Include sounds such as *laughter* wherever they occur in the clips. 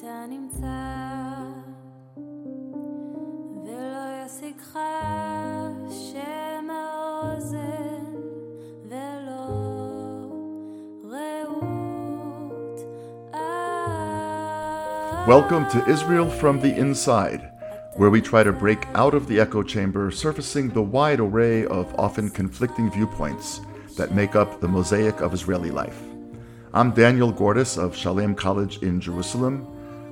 אתה נמצא ולא ישיגך שם האוזן ולא רעות Welcome to Israel from the Inside, where we try to break out of the echo chamber, surfacing the wide array of often conflicting viewpoints that make up the mosaic of Israeli life. I'm Daniel Gordis of Shalem College in Jerusalem.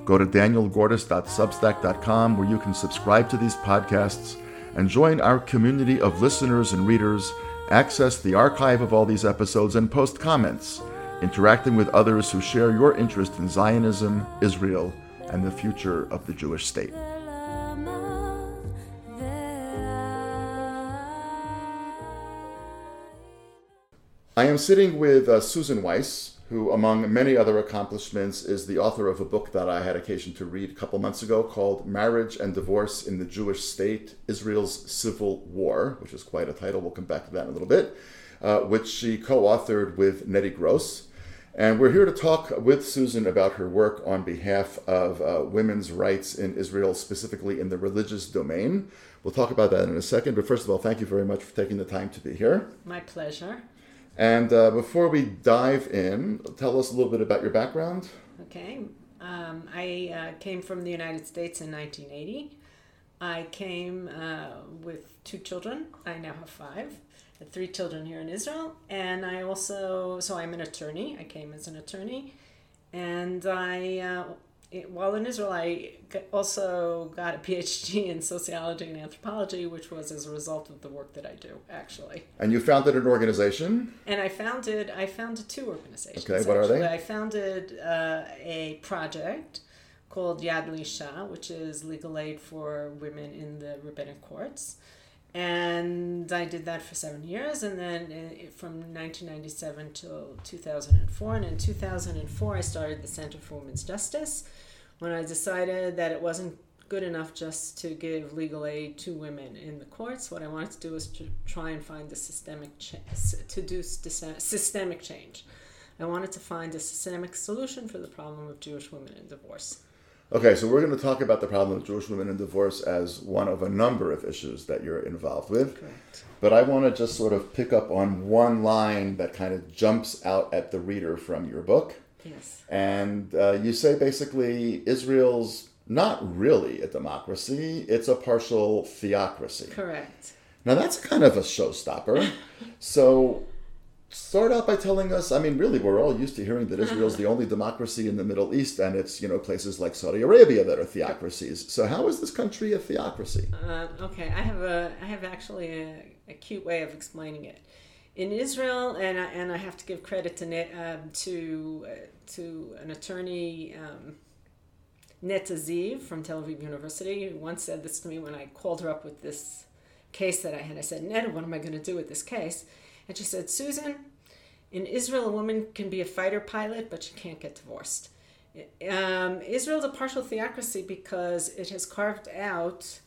Go to danielgordis.substack.com where you can subscribe to these podcasts and join our community of listeners and readers, access the archive of all these episodes, and post comments, interacting with others who share your interest in Zionism, Israel, and the future of the Jewish state. I am sitting with uh, Susan Weiss, who, among many other accomplishments, is the author of a book that I had occasion to read a couple months ago called Marriage and Divorce in the Jewish State Israel's Civil War, which is quite a title. We'll come back to that in a little bit, uh, which she co authored with Netty Gross. And we're here to talk with Susan about her work on behalf of uh, women's rights in Israel, specifically in the religious domain. We'll talk about that in a second. But first of all, thank you very much for taking the time to be here. My pleasure. And uh, before we dive in, tell us a little bit about your background. Okay. Um, I uh, came from the United States in 1980. I came uh, with two children. I now have five. Had three children here in Israel. And I also, so I'm an attorney. I came as an attorney. And I, uh, while in Israel, I g- also got a PhD in sociology and anthropology, which was as a result of the work that I do, actually. And you founded an organization. And I founded I founded two organizations. Okay, what are they? I founded uh, a project called Yad Lisha, which is legal aid for women in the rabbinic courts. And I did that for seven years, and then uh, from 1997 till 2004. And in 2004, I started the Center for Women's Justice when I decided that it wasn't good enough just to give legal aid to women in the courts. What I wanted to do was to try and find a systemic cha- to do sys- systemic change. I wanted to find a systemic solution for the problem of Jewish women in divorce. Okay, so we're going to talk about the problem of Jewish women in divorce as one of a number of issues that you're involved with. Correct. But I want to just sort of pick up on one line that kind of jumps out at the reader from your book. Yes. And uh, you say basically Israel's not really a democracy, it's a partial theocracy. Correct. Now that's kind of a showstopper. *laughs* so start out by telling us, I mean, really, we're all used to hearing that Israel's the only democracy in the Middle East, and it's, you know, places like Saudi Arabia that are theocracies. So how is this country a theocracy? Uh, okay, I have a I have actually a, a cute way of explaining it. In Israel, and I, and I have to give credit to Net, um, to uh, to an attorney, um, Neta Ziv from Tel Aviv University, who once said this to me when I called her up with this case that I had. I said, Neta, what am I going to do with this case? And she said, Susan, in Israel, a woman can be a fighter pilot, but she can't get divorced. Um, Israel's a partial theocracy because it has carved out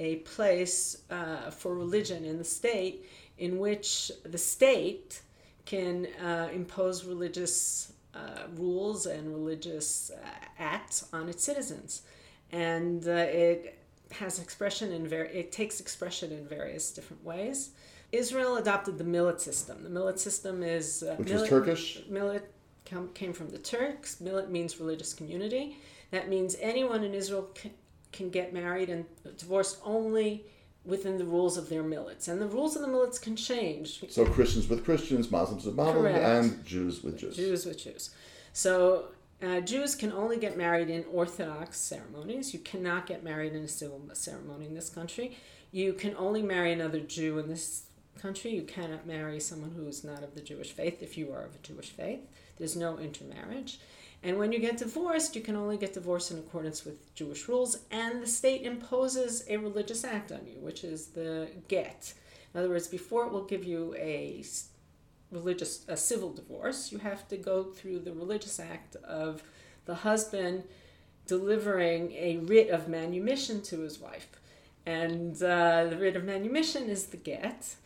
a place uh, for religion in the state in which the state can uh, impose religious uh, rules and religious uh, acts on its citizens. And uh, it has expression in ver- it takes expression in various different ways. Israel adopted the millet system. The millet system is uh, Which is millet- Turkish? Millet came from the Turks. Millet means religious community. That means anyone in Israel can, can get married and divorced only within the rules of their millets. And the rules of the millets can change. So Christians with Christians, Muslims with Muslims, and Jews with Jews. Jews with Jews. So uh, Jews can only get married in Orthodox ceremonies. You cannot get married in a civil ceremony in this country. You can only marry another Jew in this country. You cannot marry someone who is not of the Jewish faith if you are of a Jewish faith. There's no intermarriage. And when you get divorced, you can only get divorced in accordance with Jewish rules, and the state imposes a religious act on you, which is the get. In other words, before it will give you a religious, a civil divorce, you have to go through the religious act of the husband delivering a writ of manumission to his wife. And uh, the writ of manumission is the get.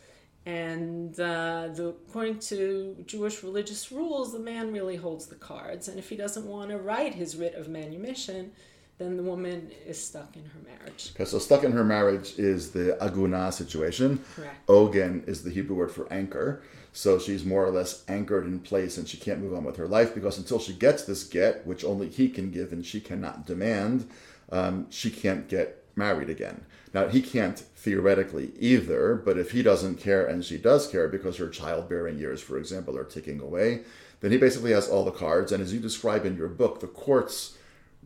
And uh, the, according to Jewish religious rules, the man really holds the cards. And if he doesn't want to write his writ of manumission, then the woman is stuck in her marriage. Okay, so stuck in her marriage is the aguna situation. Correct. Ogen is the Hebrew word for anchor. So she's more or less anchored in place and she can't move on with her life because until she gets this get, which only he can give and she cannot demand, um, she can't get married again. Now, he can't theoretically either, but if he doesn't care and she does care because her childbearing years, for example, are ticking away, then he basically has all the cards. And as you describe in your book, the courts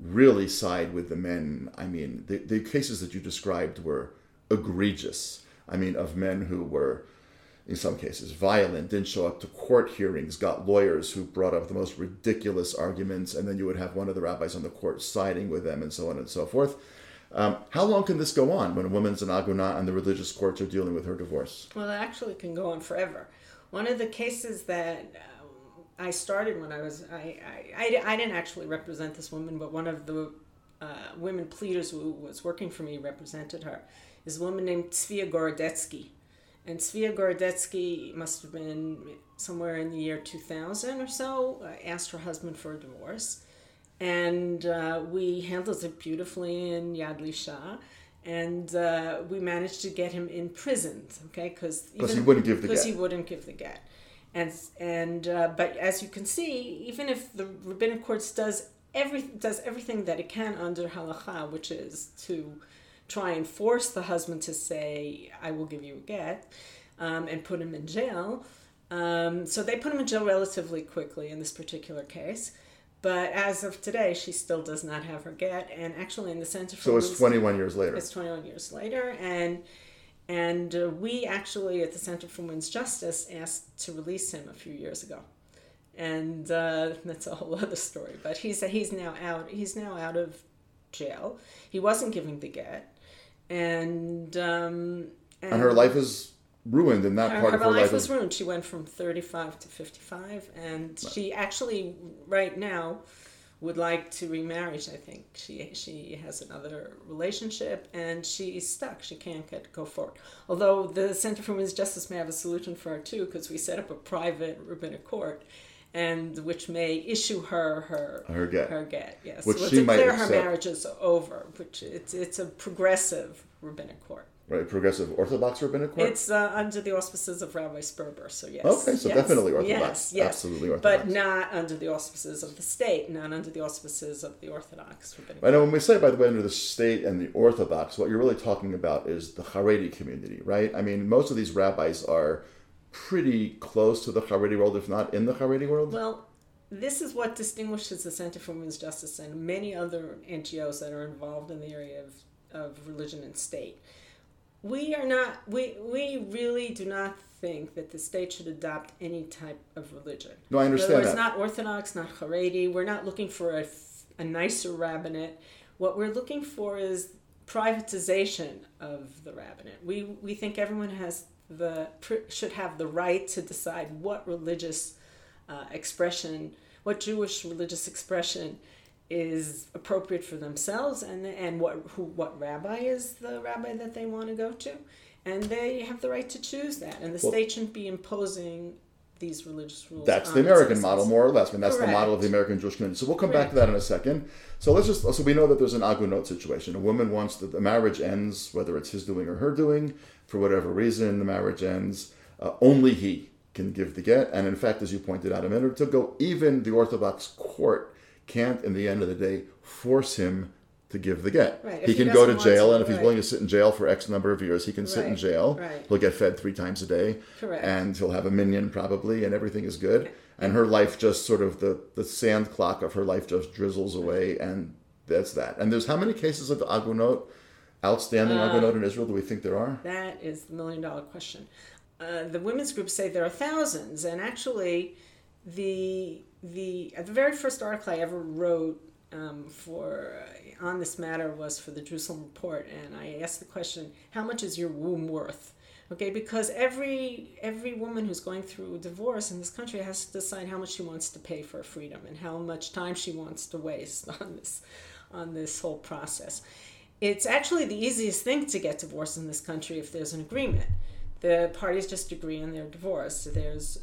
really side with the men. I mean, the, the cases that you described were egregious. I mean, of men who were, in some cases, violent, didn't show up to court hearings, got lawyers who brought up the most ridiculous arguments, and then you would have one of the rabbis on the court siding with them, and so on and so forth. Um, how long can this go on when a woman's an aguna and the religious courts are dealing with her divorce? Well, it actually can go on forever. One of the cases that uh, I started when I was, I, I, I, I didn't actually represent this woman, but one of the uh, women pleaders who was working for me represented her, is a woman named Tzvia Gorodetsky. And Tzvia Gorodetsky must have been somewhere in the year 2000 or so, uh, asked her husband for a divorce. And uh, we handled it beautifully in Yad Lisha. And uh, we managed to get him imprisoned, okay? Because he wouldn't give the because he wouldn't give the get. And and uh, but as you can see, even if the rabbinic courts does every does everything that it can under halacha, which is to try and force the husband to say, "I will give you a get," um, and put him in jail. Um, so they put him in jail relatively quickly in this particular case. But as of today, she still does not have her get, and actually in the Center for So it's 21 years later. it's 21 years later, and and uh, we actually at the Center for Women's Justice asked to release him a few years ago, and uh, *laughs* that's a whole other story. But he's he's now out. He's now out of jail. He wasn't giving the get, and um, And her life is ruined in that her, part her of her life life. was ruined. She went from 35 to 55, and she actually, right now, would like to remarry. I think she she has another relationship, and she's stuck. She can't get go forward. Although the Center for Women's Justice may have a solution for her too, because we set up a private rabbinic court. And which may issue her her Her get. her get yes, Which well, she might declare her marriage is over. Which it's it's a progressive rabbinic court. Right, progressive Orthodox rabbinic court. It's uh, under the auspices of Rabbi Sperber, so yes. Okay, so yes, definitely Orthodox. Yes, yes. Absolutely Orthodox. But not under the auspices of the state, not under the auspices of the Orthodox rabbinic. I know when we say, by the way, under the state and the Orthodox, what you're really talking about is the Haredi community, right? I mean, most of these rabbis are pretty close to the Haredi world, if not in the Haredi world. Well, this is what distinguishes the Center for Women's Justice and many other NGOs that are involved in the area of, of religion and state. We are not, we, we really do not think that the state should adopt any type of religion. No, I understand words, not Orthodox, not Haredi. We're not looking for a, a nicer rabbinate. What we're looking for is privatization of the rabbinate. We, we think everyone has the should have the right to decide what religious uh, expression, what Jewish religious expression is appropriate for themselves, and and what who what rabbi is the rabbi that they want to go to, and they have the right to choose that, and the Well- state shouldn't be imposing these religious rules. That's the American model, more or less. I mean, that's the model of the American Jewish community. So we'll come back to that in a second. So let's just, so we know that there's an agunot situation. A woman wants that the marriage ends, whether it's his doing or her doing, for whatever reason, the marriage ends. Uh, only he can give the get. And in fact, as you pointed out a minute ago, even the Orthodox court can't, in the end of the day, force him to give the get. Right, He he can go to jail, to, and if he's willing to sit in jail for X number of years, he can sit in jail. right. He'll get fed three times a day. Correct. And he'll have a minyan probably, and everything is good. And her life just sort of the the sand clock of her life just drizzles away, and that's that. And there's how many cases of agunot, outstanding Uh, agunot in Israel? Do we think there are? That is the million dollar question. Uh, the women's group say there are thousands, and actually, the the uh, the very first article I ever wrote um, for uh, on this matter was for the Jerusalem Report, and I asked the question, "How much is your womb worth?" Okay, because every every woman who's going through a divorce in this country has to decide how much she wants to pay for freedom and how much time she wants to waste *laughs* on this on this whole process. It's actually the easiest thing to get divorced in this country if there's an agreement. the parties just agree on their divorce. There's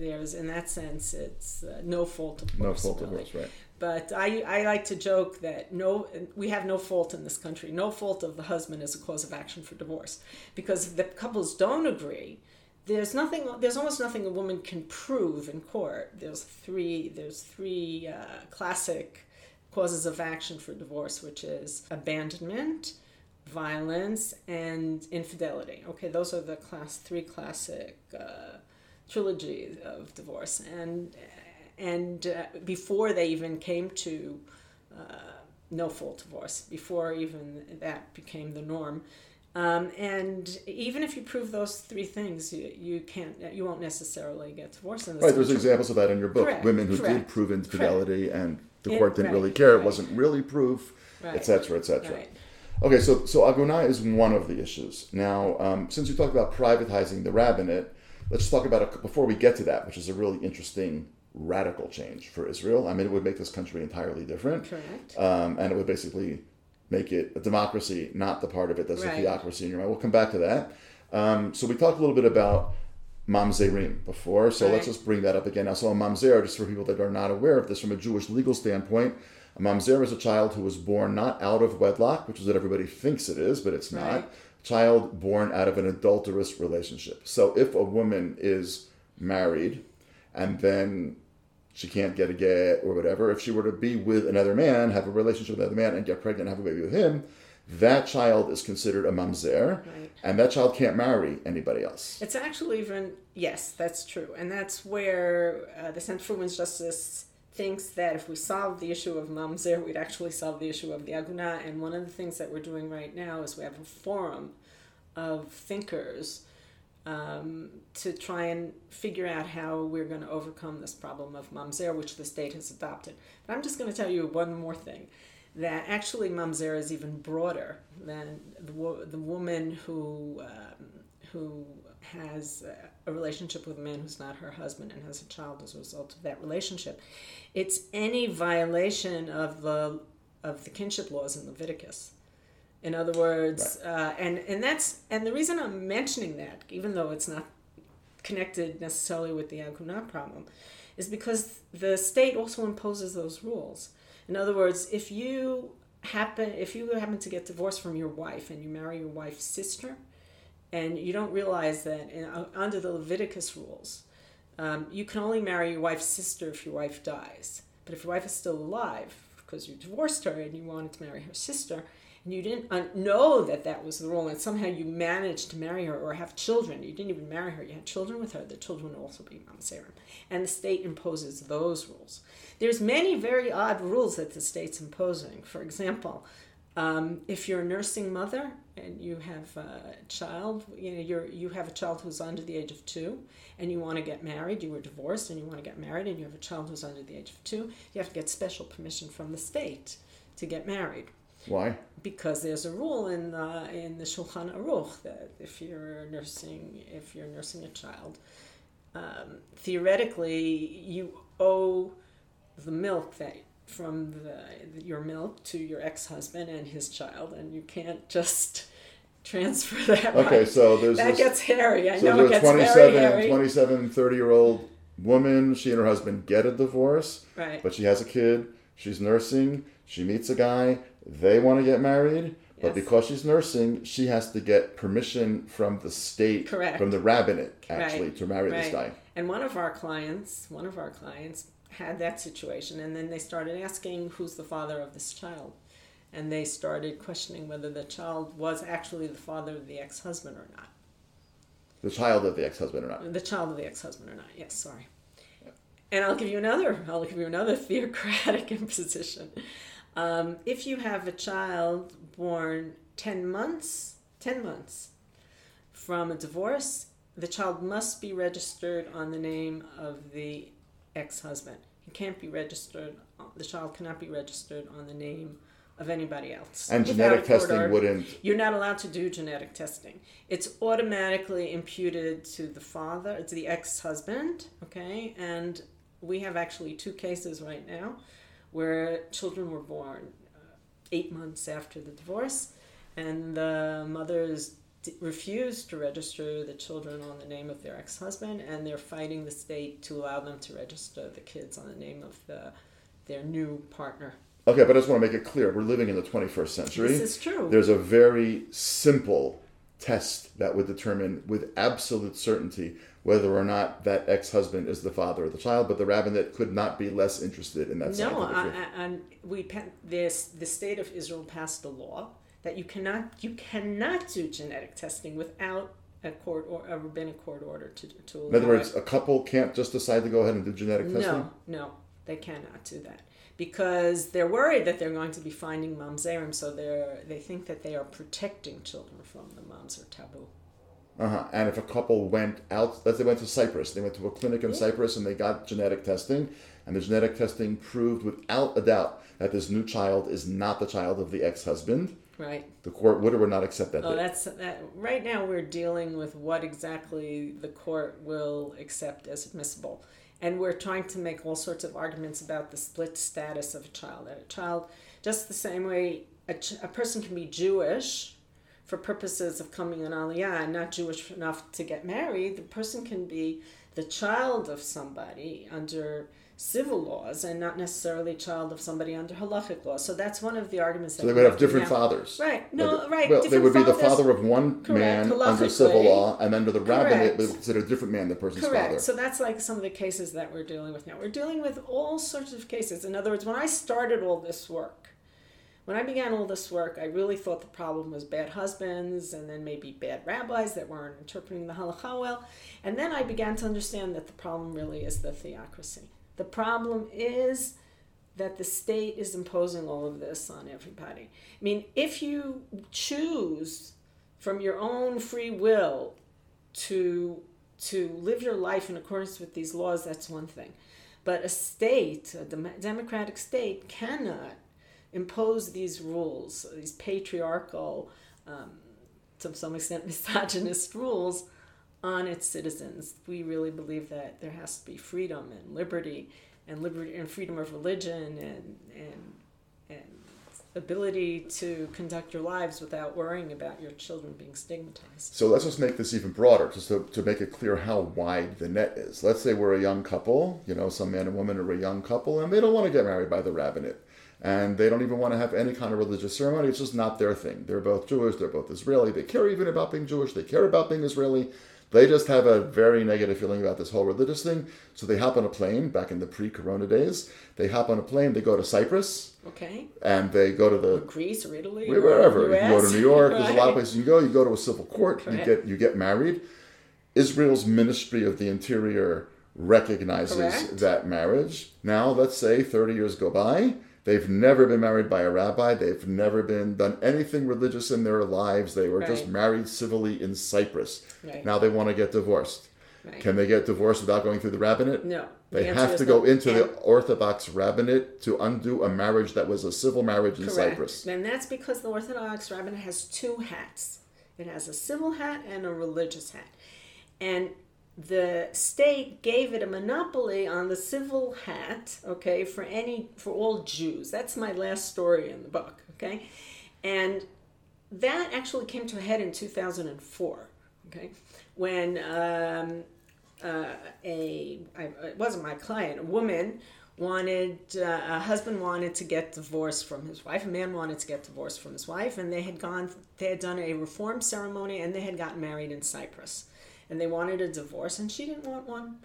there's in that sense it's uh, no fault of No fault really. divorce, right? But I, I like to joke that no, we have no fault in this country. No fault of the husband is a cause of action for divorce, because if the couples don't agree. There's nothing. There's almost nothing a woman can prove in court. There's three. There's three uh, classic causes of action for divorce, which is abandonment, violence, and infidelity. Okay, those are the class three classic uh, trilogy of divorce, and and uh, before they even came to uh, no fault divorce, before even that became the norm. Um, and even if you prove those three things, you, you can't, you won't necessarily get divorced in this Right, there's examples of that in your book. Correct, Women who did prove infidelity and the court didn't really care. It wasn't really proof, etc. et. Right. Okay, so so Aguna is one of the issues. Now, um, since you talked about privatizing the rabbinate, let's talk about it before we get to that, which is a really interesting radical change for Israel. I mean, it would make this country entirely different, Correct. um, and it would basically make it a democracy, not the part of it that's Right. a theocracy in your mind. We'll come back to that. Um, so we talked a little bit about mamzerim before, so let's just bring that up again. Now, so a mamzer, just for people that are not aware of this from a Jewish legal standpoint, a mamzer is a child who was born not out of wedlock, which is what everybody thinks it is, but it's not. Child born out of an adulterous relationship. So if a woman is married and then she can't get a get or whatever, if she were to be with another man, have a relationship with another man, and get pregnant and have a baby with him, that child is considered a mamzer, Right. and that child can't marry anybody else. It's actually even yes, that's true, and that's where uh, the Center for Women's Justice thinks that if we solve the issue of mamzer, we'd actually solve the issue of the aguna. And one of the things that we're doing right now is we have a forum of thinkers um, to try and figure out how we're going to overcome this problem of mamzer, which the state has adopted. But I'm just going to tell you one more thing. That actually mamzer is even broader than the, wo- the woman who um, who has a relationship with a man who's not her husband and has a child as a result of that relationship. It's any violation of the of the kinship laws in Leviticus. In other words, uh, and and that's and the reason I'm mentioning that, even though it's not connected necessarily with the Aguna problem, is because the state also imposes those rules. In other words, if you happen if you happen to get divorced from your wife and you marry your wife's sister, and you don't realize that in, uh, under the Leviticus rules, um, you can only marry your wife's sister if your wife dies. But if your wife is still alive, because you divorced her and you wanted to marry her sister, and you didn't uh, know that that was the rule, and somehow you managed to marry her or have children, you didn't even marry her, you had children with her, the children would also be mamzerim. And the state imposes those rules. There's many very odd rules that the state's imposing. For example, um, if you're a nursing mother and you have a child, you know, you're, you have a child who's under the age of two, and you want to get married, you were divorced and you want to get married, and you have a child who's under the age of two, you have to get special permission from the state to get married Why? because there's a rule in the in the Shulchan Aruch that if you're nursing if you're nursing a child, um, theoretically you owe the milk that from the your milk to your ex-husband and his child, and you can't just transfer that. Okay, right. so there's that this, gets hairy. I so know it gets a very 27, hairy. 27, 30 year old woman. She and her husband get a divorce, Right. but she has a kid. She's nursing. She meets a guy. They want to get married, but Yes. because she's nursing, she has to get permission from the state, Correct. from the rabbinate, actually, Right, to marry this guy. And one of our clients, one of our clients had that situation and then they started asking who's the father of this child. And they started questioning whether the child was actually the father of the ex-husband or not. The child of the ex-husband or not. The child of the ex-husband or not. Yes, sorry. And I'll give you another. I'll give you another *laughs* theocratic imposition. Um, if you have a child born ten months, ten months from a divorce, the child must be registered on the name of the ex-husband. He can't be registered. The child cannot be registered on the name of anybody else. And genetic testing order. wouldn't. You're not allowed to do genetic testing. It's automatically imputed to the father, to the ex-husband, okay? And we have actually two cases right now where children were born uh, eight months after the divorce, and the mothers d- refused to register the children on the name of their ex-husband, and they're fighting the state to allow them to register the kids on the name of the their new partner. Okay, but I just want to make it clear we're living in the 21st century. This is true. There's a very simple test that would determine with absolute certainty whether or not that ex-husband is the father of the child, but the rabbinate could not be less interested in that No, scientific I. I, and we this the state of Israel passed a law that you cannot you cannot do genetic testing without a court or a rabbinic court order to to allow In other words, it. a couple can't just decide to go ahead and do genetic testing. No, no, they cannot do that because they're worried that they're going to be finding mamzerim, so they're they think that they are protecting children from the mamzer taboo. Uh-huh. And if a couple went out, let's say they went to Cyprus, they went to a clinic in Cyprus and they got genetic testing, and the genetic testing proved without a doubt that this new child is not the child of the ex-husband, Right. the court would or would not accept that. Oh, date. that's that. Right now, we're dealing with what exactly the court will accept as admissible, and we're trying to make all sorts of arguments about the split status of a child. That a child, just the same way a, a person can be Jewish for purposes of coming on Aliyah and not Jewish enough to get married, the person can be the child of somebody under civil laws and not necessarily child of somebody under halachic law. So that's one of the arguments that so they would have different now- fathers. Right. No, right. Well, they would be the father of one Correct, man under civil law, and under the rabbinate, they would consider a different man the person's Correct. father. So that's like some of the cases that we're dealing with now. We're dealing with all sorts of cases. In other words, when I started all this work, when I began all this work, I really thought the problem was bad husbands and then maybe bad rabbis that weren't interpreting the halakha well. And then I began to understand that the problem really is the theocracy. The problem is that the state is imposing all of this on everybody. I mean, if you choose from your own free will to to live your life in accordance with these laws, that's one thing. But a state, a dem- democratic state, cannot impose these rules, these patriarchal, um, to some extent *laughs* misogynist rules on its citizens. We really believe that there has to be freedom and liberty and liberty and freedom of religion and and and ability to conduct your lives without worrying about your children being stigmatized. So let's just make this even broader, just to, to make it clear how wide the net is. Let's say we're a young couple, you know, some man and woman are a young couple, and they don't want to get married by the rabbinate. And they don't even want to have any kind of religious ceremony. It's just not their thing. They're both Jewish, they're both Israeli. They care even about being Jewish, they care about being Israeli. They just have a very negative feeling about this whole religious thing. So they hop on a plane back in the pre corona days. They hop on a plane, they go to Cyprus, Okay? and they go to the Greece or Italy? Where- or wherever you go to New York. There's a lot of *laughs* places you can go. You go to a civil court. You get you get married. Israel's Ministry of the Interior recognizes Correct. that marriage. Now, let's say 30 years go by. They've never been married by a rabbi. They've never been done anything religious in their lives. They were just married civilly in Cyprus. Right. Now they want to get divorced. Right. Can they get divorced without going through the rabbinate? No. They The have to no. go into the Orthodox rabbinate to undo a marriage that was a civil marriage in Correct. Cyprus. And that's because the Orthodox rabbinate has two hats. It has a civil hat and a religious hat. And the state gave it a monopoly on the civil hat, okay, for any for all Jews. That's my last story in the book, okay? And that actually came to a head in 2004, okay? When um, uh, a I, it wasn't my client, a woman wanted uh, a husband wanted to get divorced from his wife. A man wanted to get divorced from his wife, and they had gone. They had done a reform ceremony, and they had gotten married in Cyprus, and they wanted a divorce, and she didn't want one.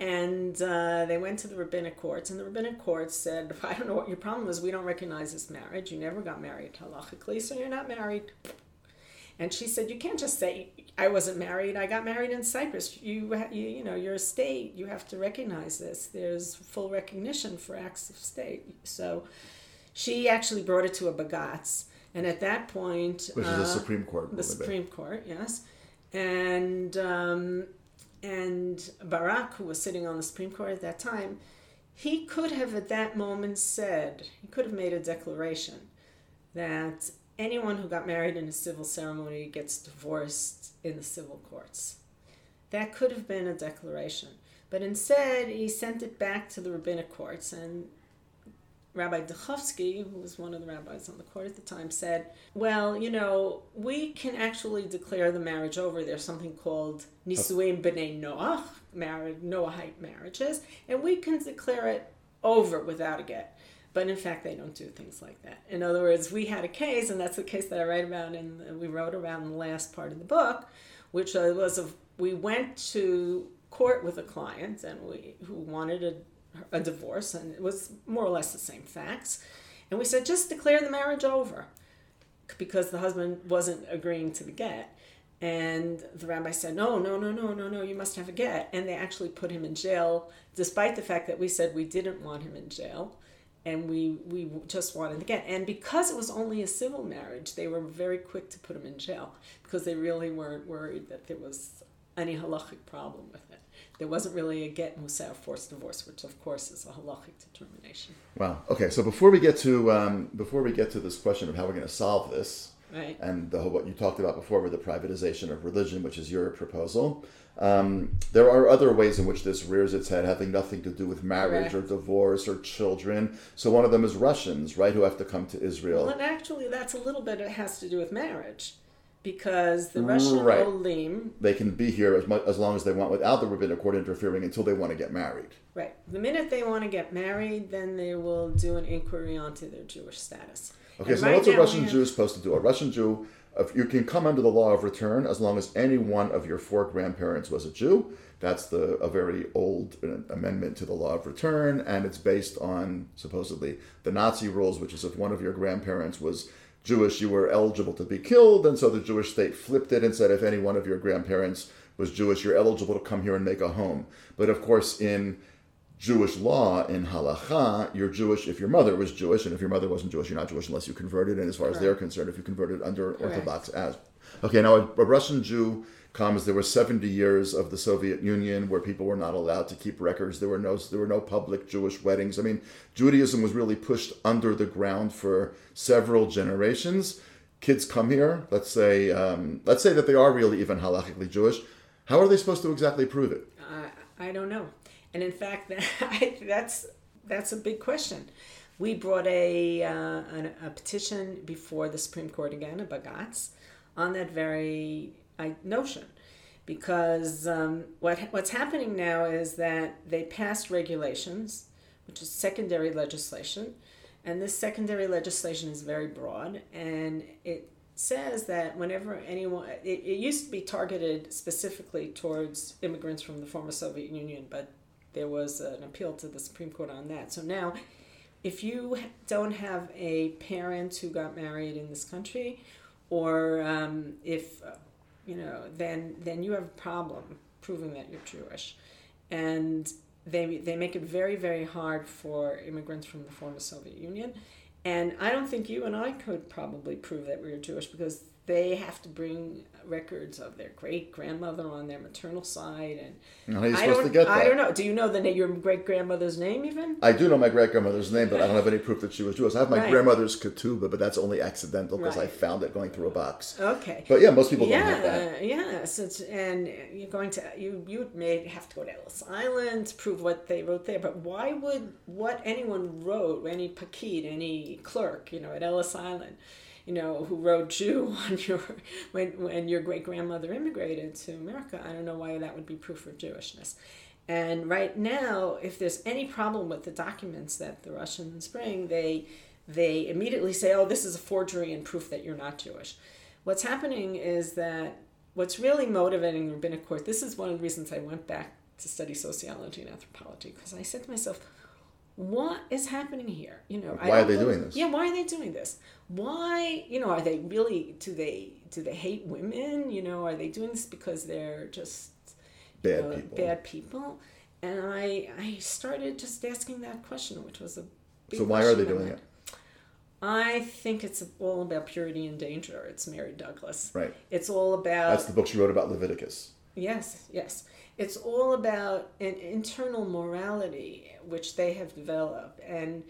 And uh, they went to the rabbinic courts, and the rabbinic courts said, "I don't know what your problem is. We don't recognize this marriage. You never got married halachically, so you're not married." And she said, "You can't just say I wasn't married. I got married in Cyprus. You, you, you know, you're a state. You have to recognize this. There's full recognition for acts of state." So, she actually brought it to a bagatz, and at that point, Which is uh, the Supreme Court. the. Supreme Court, yes, and um, and Barak, who was sitting on the Supreme Court at that time, he could have at that moment said he could have made a declaration that anyone who got married in a civil ceremony gets divorced in the civil courts. That could have been a declaration, but instead he sent it back to the rabbinic courts and Rabbi Dichovsky, who was one of the rabbis on the court at the time, said, Well, you know, we can actually declare the marriage over. There's something called Nisuim B'nai Noach, married, Noahide marriages, and we can declare it over without a get. But in fact, they don't do things like that. In other words, we had a case, and that's the case that I write about, and we wrote about in the last part of the book, which was we went to court with a client and we who wanted a a divorce, and it was more or less the same facts. And we said, just declare the marriage over because the husband wasn't agreeing to the get. And the rabbi said, no, no, no, no, no, no, you must have a get. And they actually put him in jail, despite the fact that we said we didn't want him in jail and we, we just wanted the get. And because it was only a civil marriage, they were very quick to put him in jail because they really weren't worried that there was any halachic problem with it there wasn't really a get musa forced divorce, which of course is a halachic determination. Wow. Okay, so before we get to um, before we get to this question of how we're going to solve this, right. and the, what you talked about before with the privatization of religion, which is your proposal, um, there are other ways in which this rears its head, having nothing to do with marriage Correct. or divorce or children. So one of them is Russians, right, who have to come to Israel. Well, and actually, that's a little bit. It has to do with marriage because the Russian Right. olim, They can be here as much as long as they want without the rabbinic court interfering until they want to get married. right? The minute they want to get married, then they will do an inquiry onto their Jewish status. Okay, And so right what's a Russian have- Jew supposed to do? A Russian Jew, if you can come under the law of return as long as any one of your four grandparents was a Jew. That's the a very old uh, amendment to the law of return, and it's based on supposedly the Nazi rules, which is if one of your grandparents was Jewish, you were eligible to be killed, and so the Jewish state flipped it and said if any one of your grandparents was Jewish, you're eligible to come here and make a home. But of course, in Jewish law in halacha, you're Jewish if your mother was Jewish, and if your mother wasn't Jewish, you're not Jewish unless you converted. And as far as they're concerned, if you converted under Orthodox as. Okay, now a, a Russian Jew There were 70 years of the Soviet Union where people were not allowed to keep records. There were no there were no public Jewish weddings. I mean, Judaism was really pushed under the ground for several generations. Kids come here. Let's say um, let's say that they are really even halachically Jewish. How are they supposed to exactly prove it? I, I don't know. And in fact, *laughs* that, that's that's a big question. We brought a, uh, an, a petition before the Supreme Court again, a Bagatz, on that very uh, notion. Because um, what what's happening now is that they passed regulations, which is secondary legislation, and this secondary legislation is very broad, and it says that whenever anyone, it, it used to be targeted specifically towards immigrants from the former Soviet Union, but there was an appeal to the Supreme Court on that. So now, if you don't have a parent who got married in this country, or um, if you know, then then you have a problem proving that you're Jewish, and they they make it very very hard for immigrants from the former Soviet Union, and I don't think you and I could probably prove that we are Jewish because they have to bring records of their great grandmother on their maternal side, and How are you I don't to get that? I don't know. Do you know the your great grandmother's name even? I do know my great grandmother's name, but I don't have any proof that she was Jewish. I have my Right. grandmother's ketubah, but that's only accidental because I found it going through a box. Okay. But yeah, most people don't have that. Yeah, yes, it's, and you're going to you you may have to go to Ellis Island to prove what they wrote there. But why would what anyone wrote, any pakid, any clerk, you know, at Ellis Island, you know, who wrote Jew *laughs* on your when when your great grandmother immigrated to America? I don't know why that would be proof of Jewishness. And right now, if there's any problem with the documents that the Russians bring, they they immediately say, "Oh, this is a forgery and proof that you're not Jewish." What's happening is that what's really motivating rabbinic court. This is one of the reasons I went back to study sociology and anthropology because I said to myself, "What is happening here?" You know, I Why are they doing this? Yeah, why are they doing this? Why, you know, are they really? Do they do they hate women? You know, are they doing this because they're just you Bad know, people. Bad people. And I I started just asking that question, which was a big So why are they doing it? I think it's all about purity and danger. It's Mary Douglas. Right. It's all about That's the book she wrote about Leviticus. yes, yes. It's all about an internal morality which they have developed, and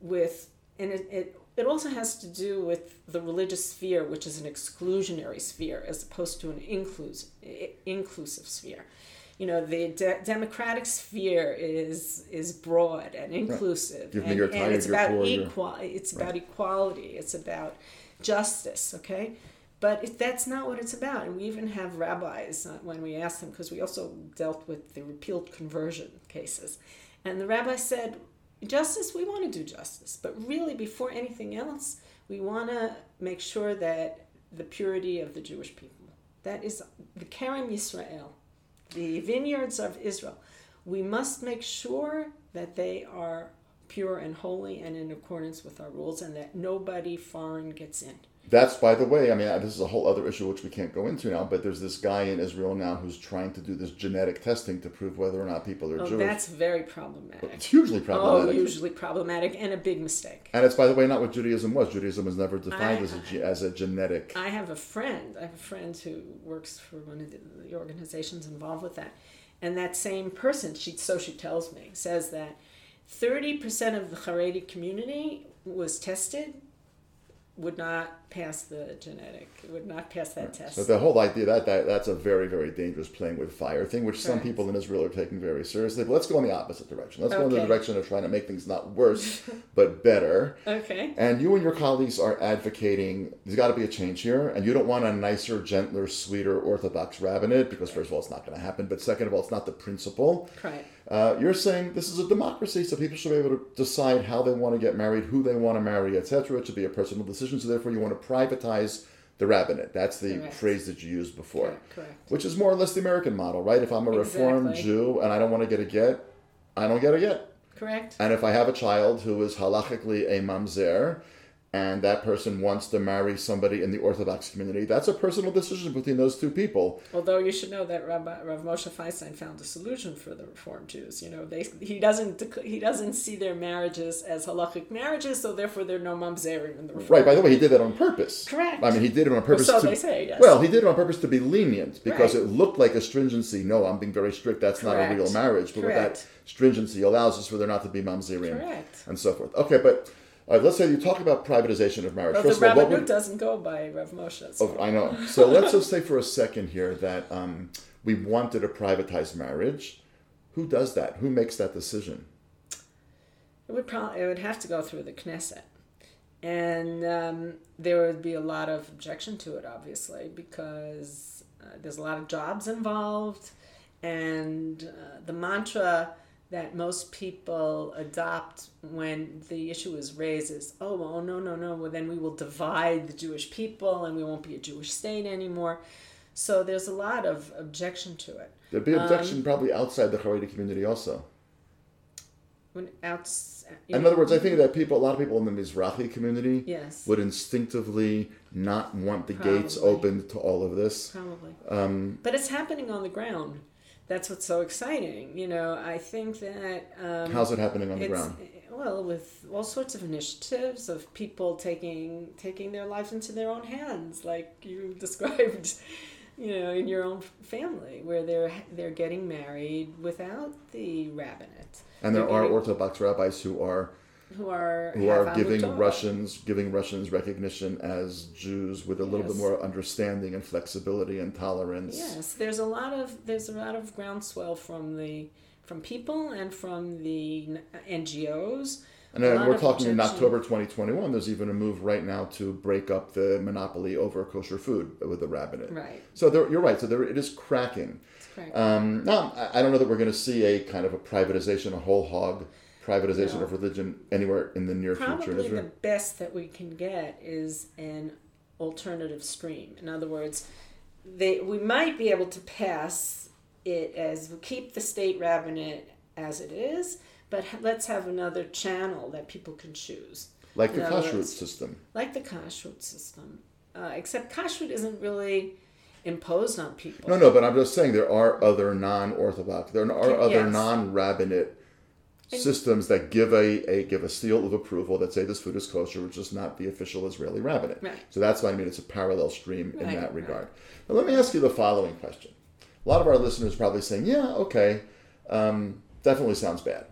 with and it, it it also has to do with the religious sphere, which is an exclusionary sphere as opposed to an inclusive inclusive sphere. you know the de- democratic sphere is is broad and inclusive me and, and it's about poor, your- equal it's about equality it's about justice okay but that's not what it's about and we even have rabbis uh, when we ask them because we also dealt with the repealed conversion cases and the rabbi said justice we want to do justice but really before anything else we want to make sure that the purity of the jewish people that is the kerem yisrael the vineyards of Israel. We must make sure that they are pure and holy and in accordance with our rules and that nobody foreign gets in. That's, by the way, I mean, this is a whole other issue which we can't go into now, but there's this guy in Israel now who's trying to do this genetic testing to prove whether or not people are Oh, Jewish. that's very problematic. It's hugely Oh, problematic. usually problematic and a big mistake. And it's, by the way, not what Judaism was. Judaism was never defined I- as, a, as a genetic. I have a friend. I have a friend who works for one of the, organizations involved with that, and that same person, she so she tells me, says that thirty percent of the Haredi community was tested, would not pass the genetic, would not pass that test. So the whole idea that, that that's a very very dangerous playing with fire thing, which some people in Israel are taking very seriously. But let's go in the opposite direction. Let's go in the direction of trying to make things not worse *laughs* but better. okay. And you and your colleagues are advocating there's got to be a change here, and you don't want a nicer, gentler, sweeter Orthodox rabbinate because first of all, it's not going to happen, but second of all, it's not the principle. Right. Uh, you're saying this is a democracy, so people should be able to decide how they want to get married, who they want to marry, etc. It should be a personal decision. So therefore, you want to privatize the rabbinate. That's the Correct. phrase that you used before, Correct, correct. which is more or less the American model, right? If I'm a Reformed Jew and I don't want to get a get, I don't get a get. Correct. And if I have a child who is halachically a mamzer, and that person wants to marry somebody in the Orthodox community, that's a personal decision between those two people. Although you should know that Rabbi, Rav Moshe Feinstein found a solution for the Reform Jews. You know, they he doesn't he doesn't see their marriages as halachic marriages, so therefore there are no mamzerim in the Reform. Right. By the way, he did that on purpose. Correct. I mean, he did it on purpose. so to, they say, yes. Well, he did it on purpose to be lenient because Right. it looked like a stringency. No, I'm being very strict. That's not a real marriage. But what that Correct. stringency allows us for there not to be mamzerim Correct. and so forth. Okay, but uh, let's say you talk about privatization of marriage. But First the of all, would, doesn't go by Rav Moshe. So. Oh, I know. So let's just say for a second here that um, we wanted a privatized marriage. Who does that? Who makes that decision? It would probably it would have to go through the Knesset, and um, there would be a lot of objection to it, obviously, because uh, there's a lot of jobs involved, and uh, the mantra that most people adopt when the issue is raised is, "Oh, well, no, no, no. Well, then we will divide the Jewish people, and we won't be a Jewish state anymore." So there's a lot of objection to it. There'd be objection Um, probably outside the Haredi community also. When outs, In other words, I think that people, a lot of people in the Mizrahi community, yes, would instinctively not want the gates opened to all of this. Probably. Um, But it's happening on the ground. That's what's so exciting. You know, I think that. Um, how's it happening on the ground? Well, with all sorts of initiatives of people taking taking their lives into their own hands, like you *laughs* described, you know, in your own family, where they're they're getting married without the rabbinate, And there they're are getting- Orthodox rabbis who are who are who are giving Torah. Russians giving Russians recognition as Jews with a little bit more understanding and flexibility and tolerance. Yes, there's a lot of there's a lot of groundswell from the from people and from the NGOs. And then we're talking in. October 2021. There's even a move right now to break up the monopoly over kosher food with the rabbinate. Right, So there, you're right. So there, it is cracking. that's correct. Um, no, I I don't know that we're going to see a kind of a privatization, a whole hog privatization No. of religion anywhere in the near future in Probably Israel. the best that we can get is an alternative stream. In other words, they we might be able to pass it as keep the state rabbinate as it is, but ha- let's have another channel that people can choose. Like the in other kashrut words- system. like the kashrut system. Uh, except kashrut isn't really imposed on people. No, no, but I'm just saying there are other non-orthodox, there are other non-rabbinate systems that give a, a give a seal of approval that say this food is kosher, which is not the official Israeli rabbinate. Right. So that's what I mean. It's a parallel stream in Right, that right. regard. Now, let me ask you the following question. A lot of our listeners are probably saying, "Yeah, okay, um, definitely sounds bad.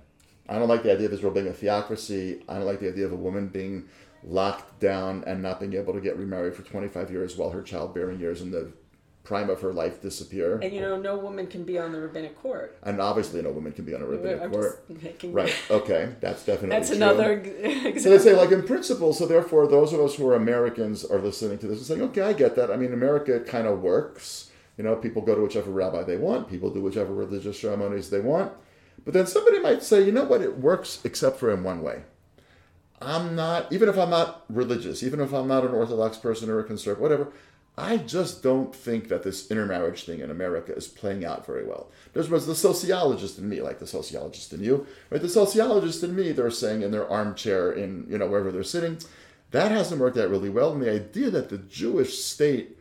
I don't like the idea of Israel being a theocracy. I don't like the idea of a woman being locked down and not being able to get remarried for 25 years while her childbearing years in the prime of her life disappear. And you know, no woman can be on the rabbinic court. And obviously, no woman can be on a rabbinic I'm court. Right. *laughs* Okay. That's definitely That's true. another So they say, like in principle, so therefore, those of us who are Americans are listening to this and saying, okay, I get that. I mean, America kind of works. You know, people go to whichever rabbi they want, people do whichever religious ceremonies they want. But then somebody might say, you know what, it works except for in one way. I'm not, even if I'm not religious, even if I'm not an Orthodox person or a conservative, whatever, I just don't think that this intermarriage thing in America is playing out very well. There's was the sociologist in me, like the sociologist in you, right? The sociologist in me, they're saying in their armchair in, you know, wherever they're sitting, that hasn't worked out really well. And the idea that the Jewish state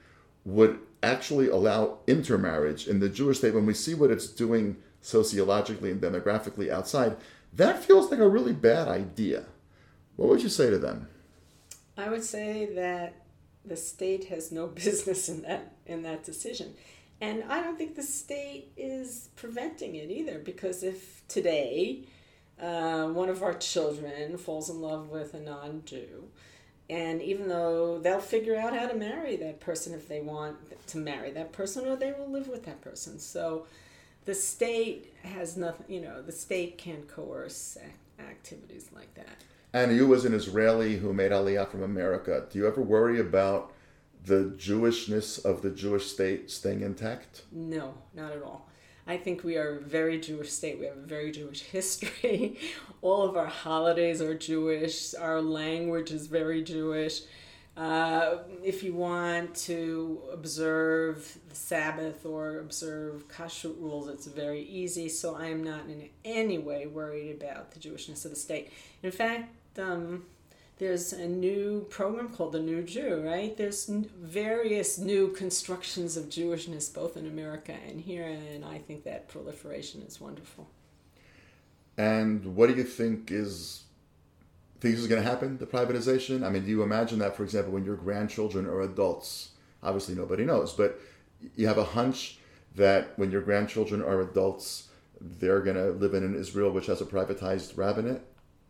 would actually allow intermarriage in the Jewish state when we see what it's doing sociologically and demographically outside, that feels like a really bad idea. What would you say to them? I would say that the state has no *laughs* business in that in that decision. And I don't think the state is preventing it either, because if today uh, one of our children falls in love with a non Jew, and even though they'll figure out how to marry that person if they want to marry that person, or they will live with that person. So the state has nothing, you know, the state can't coerce activities like that. And you, as an Israeli who made Aliyah from America, do you ever worry about the Jewishness of the Jewish state staying intact? No, not at all. I think we are a very Jewish state. We have a very Jewish *laughs* history. all of our holidays are Jewish. Our language is very Jewish. Uh, if you want to observe the Sabbath or observe kashrut rules, it's very easy. So I am not in any way worried about the Jewishness of the state. In fact, um, there's a new program called the New Jew, right? There's n- various new constructions of Jewishness both in America and here, and I think that proliferation is wonderful. And what do you think is think this is going to happen? The privatization. I mean, do you imagine that, for example, when your grandchildren are adults? Obviously, nobody knows, but you have a hunch that when your grandchildren are adults, they're going to live in an Israel which has a privatized rabbinate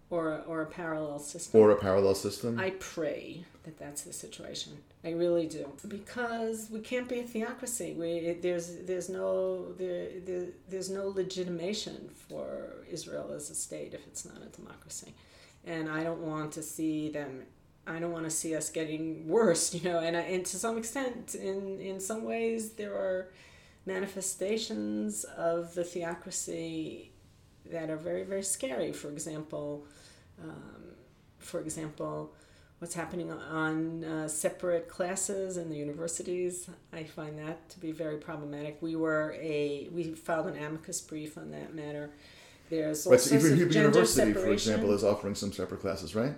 Or, or a parallel system. or a parallel system. I pray that that's the situation. I really do because we can't be a theocracy. We there's there's no there, there there's no legitimation for Israel as a state if it's not a democracy, and I don't want to see them. I don't want to see us getting worse, *laughs* you know. And I, and to some extent, in in some ways, there are manifestations of the theocracy that are very very scary. For example. Um, for example, what's happening on uh, separate classes in the universities. I find that to be very problematic. We were a we filed an amicus brief on that matter. There's all But so even Hebrew University, for example, is offering some separate classes, right?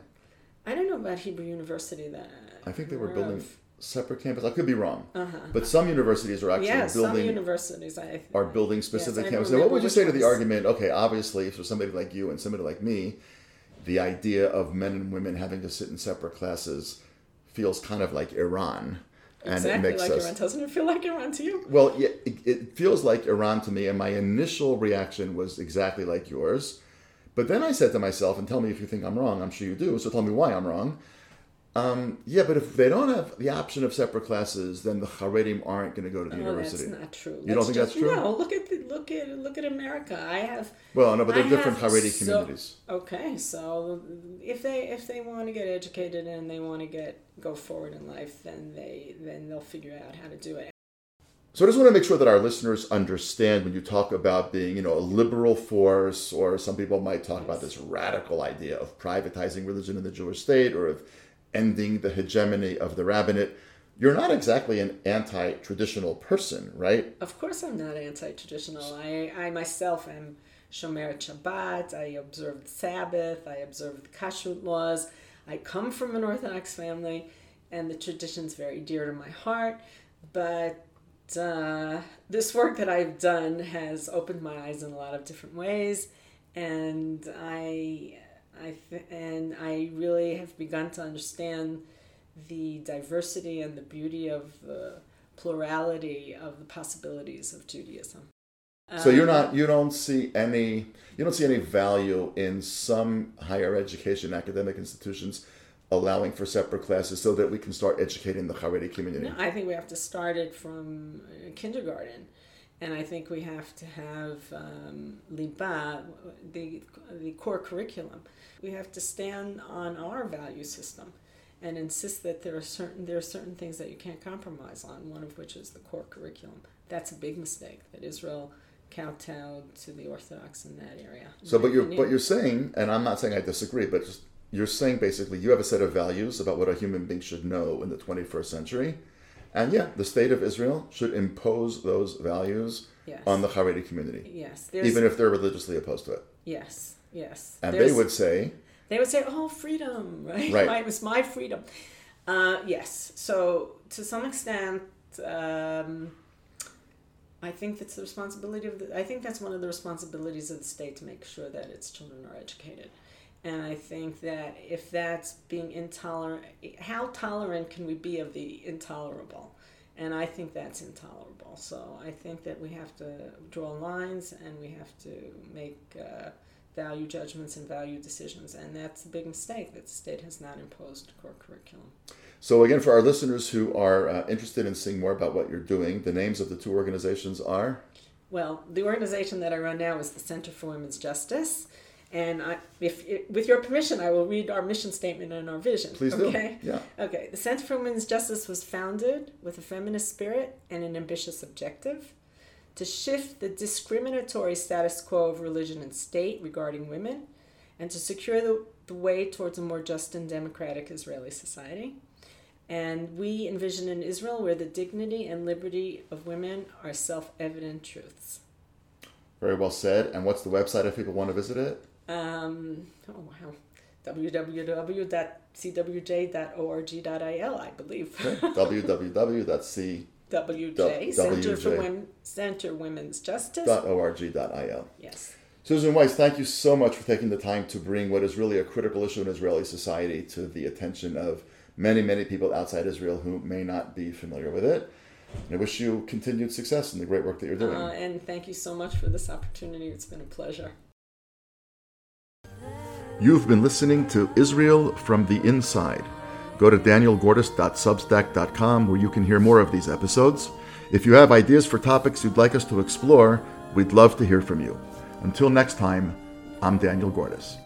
I don't know about Hebrew University. That I think they were building of. separate campus. I could be wrong, Uh-huh. but some universities are actually building Yeah, some universities. I are building specific I campuses. Now, what would you say to the argument? Okay, obviously, for somebody like you and somebody like me, the idea of men and women having to sit in separate classes feels kind of like Iran, and exactly it makes like us. Iran. Doesn't it feel like Iran to you? Well, yeah, it, it feels like Iran to me, and my initial reaction was exactly like yours. But then I said to myself, and tell me if you think I'm wrong. I'm sure you do. So tell me why I'm wrong. Um, yeah, but if they don't have the option of separate classes, then the Haredim aren't going to go to the Oh, university. that's not true. You don't think just- that's true? No, look at the, look at look at America. I have Well, no, but they're I different Haredi so- communities. Okay, so if they if they want to get educated and they want to get go forward in life, then they then they'll figure out how to do it. So I just want to make sure that our listeners understand when you talk about being, you know, a liberal force, or some people might talk about this radical idea of privatizing religion in the Jewish state or of ending the hegemony of the rabbinate. You're not exactly an anti-traditional person, right? Of course, I'm not anti-traditional. I I myself am shomer Shabbat. I observe the Sabbath. I observe the kashrut laws. I come from an Orthodox family, and the tradition's very dear to my heart. But uh, this work that I've done has opened my eyes in a lot of different ways, and I, I, th- and I really have begun to understand the diversity and the beauty of the plurality of the possibilities of Judaism. So you're Um, not, you don't see any, you don't see any value in some higher education academic institutions allowing for separate classes so that we can start educating the Haredi community? No, I think we have to start it from uh, kindergarten. And I think we have to have um, liba, the, the core curriculum. We have to stand on our value system and insist that there are certain there are certain things that you can't compromise on. One of which is the core curriculum. That's a big mistake that Israel kowtowed to the Orthodox in that area. So, but you're opinion. but you're saying, and I'm not saying I disagree, but just, you're saying basically you have a set of values about what a human being should know in the 21st century, and yeah, the state of Israel should impose those values yes. on the Haredi community, yes, even if they're religiously opposed to it. yes, yes. And There's- they would say, they would say, "Oh, freedom, *laughs* right? Right. My- It was my freedom." Uh, yes. So to some extent, um, I think that's the responsibility of the. I think that's one of the responsibilities of the state to make sure that its children are educated. And I think that if that's being intolerant, how tolerant can we be of the intolerable? And I think that's intolerable. So I think that we have to draw lines and we have to make uh, value judgments and value decisions. And that's a big mistake that the state has not imposed core curriculum. so again, for our listeners who are uh, interested in seeing more about what you're doing, the names of the two organizations are. Well, the organization that I run now is the Center for Women's Justice. And I, if, with your permission, I will read our mission statement and our vision. Please do. okay? Yeah. Okay, the Center for Women's Justice was founded with a feminist spirit and an ambitious objective to shift the discriminatory status quo of religion and state regarding women and to secure the, the way towards a more just and democratic Israeli society. And we envision an Israel where the dignity and liberty of women are self evident truths. Very well said. And what's the website if people want to visit it? Um, oh, wow. www.cwj.org.il, I believe. *laughs* www.c.org.il. WJ, Center for. Women, Center Women's Justice. Yes. Susan Weiss, thank you so much for taking the time to bring what is really a critical issue in Israeli society to the attention of many, many people outside Israel who may not be familiar with it. And I wish you continued success in the great work that you're doing. Uh, and thank you so much for this opportunity. It's been a pleasure. You've been listening to Israel from the Inside. Go to danielgordis.substack.com where you can hear more of these episodes. If you have ideas for topics you'd like us to explore, we'd love to hear from you. Until next time, I'm Daniel Gordis.